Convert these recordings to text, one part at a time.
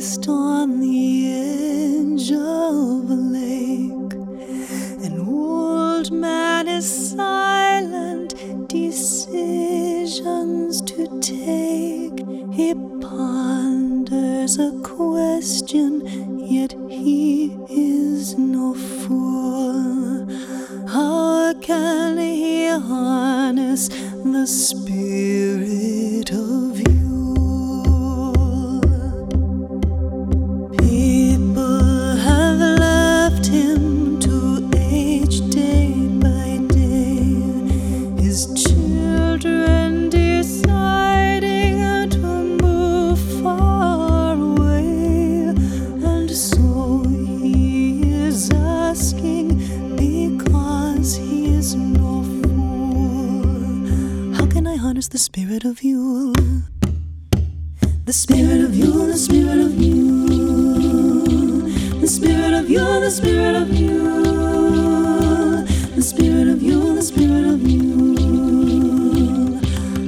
on the edge of a lake. An old man is silent, decisions to take. He ponders a question, yet he is no fool. How can he harness the spirit spirit of you? The spirit of you, the spirit of you. The spirit of you, the spirit of you. The spirit of you, the spirit of you.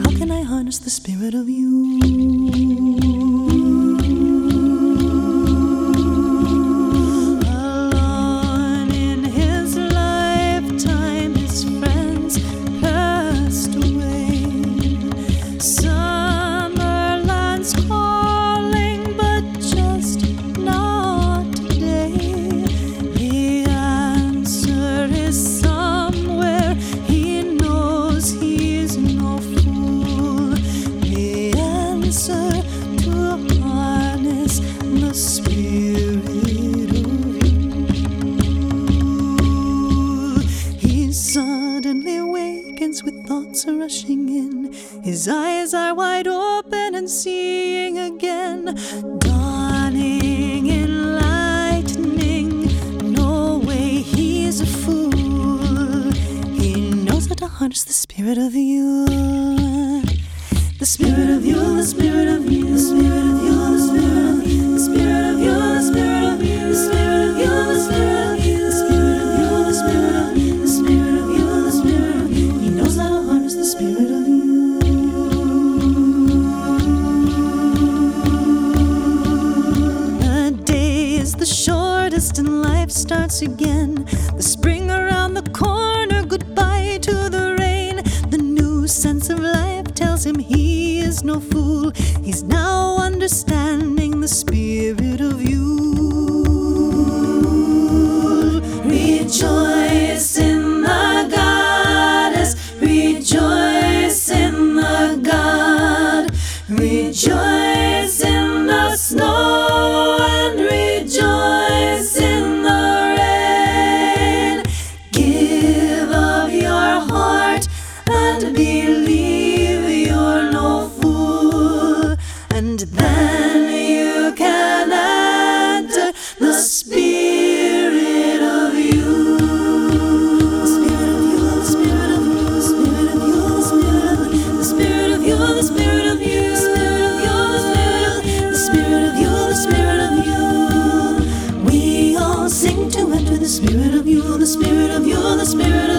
How can I harness the spirit of you? With thoughts rushing in. His eyes are wide open and seeing again. Dawning enlightening. No way he's a fool. He knows how to harness the spirit of you. The spirit of you, the spirit of you, the spirit starts again. The spring around the corner, goodbye to the rain. The new sense of life tells him he is no fool. He's now understanding believe you're no fool, and then you can enter the spirit of you. The spirit of you, the spirit of you, the spirit of you, the spirit of you, the spirit of you, the spirit of you, the spirit of you, the spirit of you. We all sing to enter the spirit of you, the spirit of you, the spirit